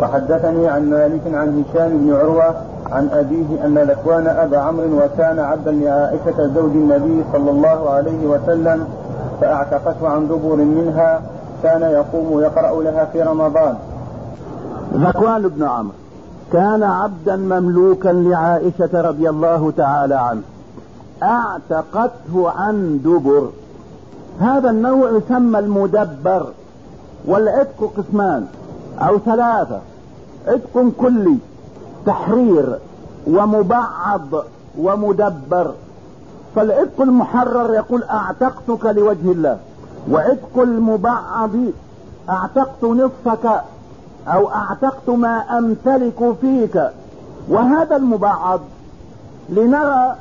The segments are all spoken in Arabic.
وحدثني عن مالك عن هشام بن عروة عن أبيه أن ذكوان أبا عمرو وكان عبدا لعائشة زوج النبي صلى الله عليه وسلم فأعتقته عن دبر منها كان يقوم يقرأ لها في رمضان. ذكوان بن عمرو كان عبدا مملوكا لعائشة رضي الله تعالى عنه. أعتقته عن دبر. هذا النوع يسمى المدبر والعتق قسمان. أو ثلاثة. عتق كلي تحرير ومبعض ومدبر. فالعتق المحرر يقول أعتقتك لوجه الله وعتق المبعض أعتقت نصفك أو أعتقت ما أمتلك فيك. وهذا المبعض لنرى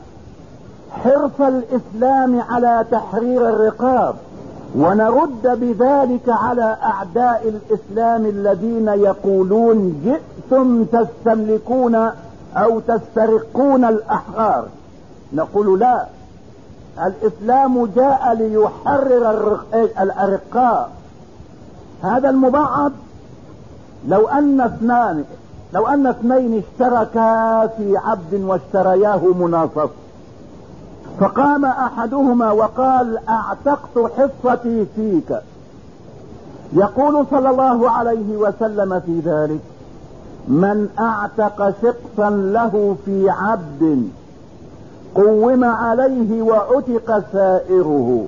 حرص الإسلام على تحرير الرقاب. ونرد بذلك على أعداء الإسلام الذين يقولون جئتم تستملكون أو تسترقون الأحرار. نقول لا. الإسلام جاء ليحرر الأرقاء. هذا المبعض لو أن اثنان لو أن اثنين اشتركا في عبد واشترياه مناصف فقام أحدهما وقال أعتقت حصتي فيك. يقول صلى الله عليه وسلم في ذلك من أعتق شقصا له في عبد قوم عليه وعتق سائره.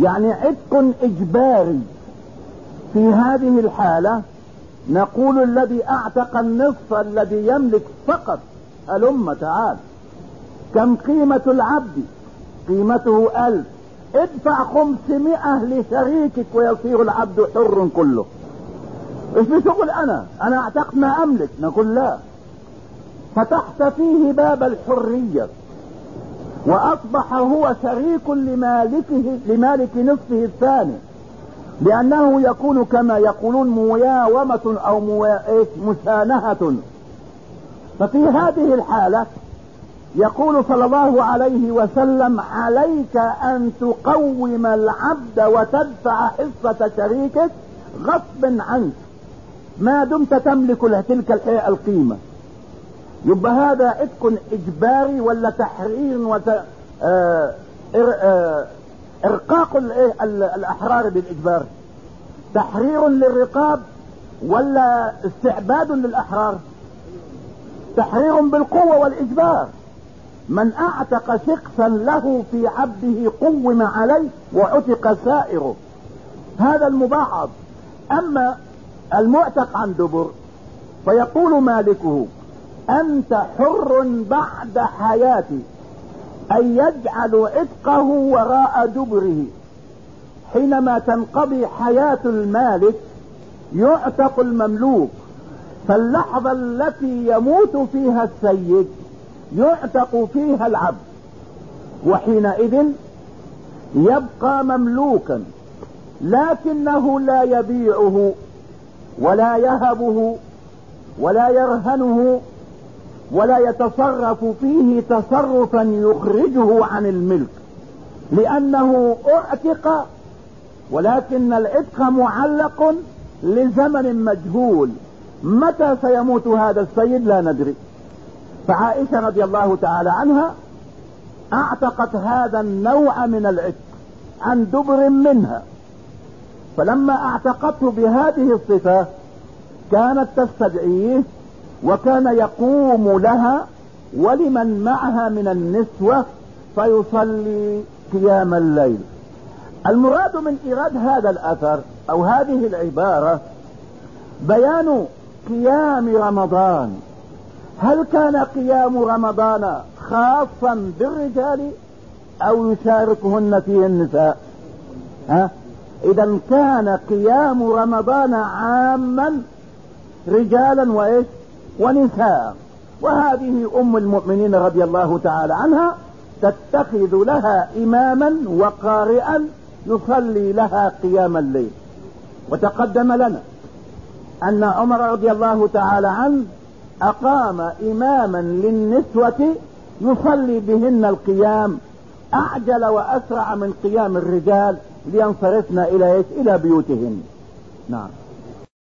يعني عتق إجباري. في هذه الحالة نقول الذي أعتق النصف الذي يملك فقط الأمة تعال. كم قيمة العبد؟ قيمته ألف. ادفع خمسمائة لشريكك ويصير العبد حر كله. إيش بشغل أنا؟ أنا أعتقد ما أملك. نقول لا. فتحت فيه باب الحرية. وأصبح هو شريك لمالكه لمالك نصفه الثاني. لأنه يكون كما يقولون مياومة أو مسانهة ففي هذه الحالة يقول صلى الله عليه وسلم عليك أن تقوم العبد وتدفع حصة شريكك غصب عنك. ما دمت تملك تلك القيمة. يبقى هذا عتق إجباري ولا تحرير وت... آه... آه... إرقاق الأحرار بالإجبار؟ تحرير للرقاب ولا استعباد للأحرار؟ تحرير بالقوة والإجبار؟ من أعتق شخصا له في عبده قوم عليه وعتق سائره. هذا المبعض أما المعتق عن دبر فيقول مالكه أنت حر بعد حياتي أن يجعل عتقه وراء دبره. حينما تنقضي حياة المالك يعتق المملوك. فاللحظة التي يموت فيها السيد يعتق فيها العبد وحينئذ يبقى مملوكا لكنه لا يبيعه ولا يهبه ولا يرهنه ولا يتصرف فيه تصرفا يخرجه عن الملك لأنه أعتق ولكن العتق معلق لزمن مجهول. متى سيموت هذا السيد؟ لا ندري. فعائشة رضي الله تعالى عنها أعتقت هذا النوع من العتق عن دبر منها. فلما أعتقته بهذه الصفة كانت تستدعيه وكان يقوم لها ولمن معها من النسوة فيصلي قيام الليل. المراد من إيراد هذا الأثر أو هذه العبارة بيان قيام رمضان هل كان قيام رمضان خاصا بالرجال أو يشاركهن فيه النساء؟ ها؟ اذا كان قيام رمضان عاما رجالا وإيش؟ ونساء. وهذه أم المؤمنين رضي الله تعالى عنها تتخذ لها اماما وقارئا يصلي لها قيام الليل. وتقدم لنا أن عمر رضي الله تعالى عنه أقام إماما للنسوة يصلي بهن القيام أعجل وأسرع من قيام الرجال لينصرفن إلى إلى بيوتهن. نعم.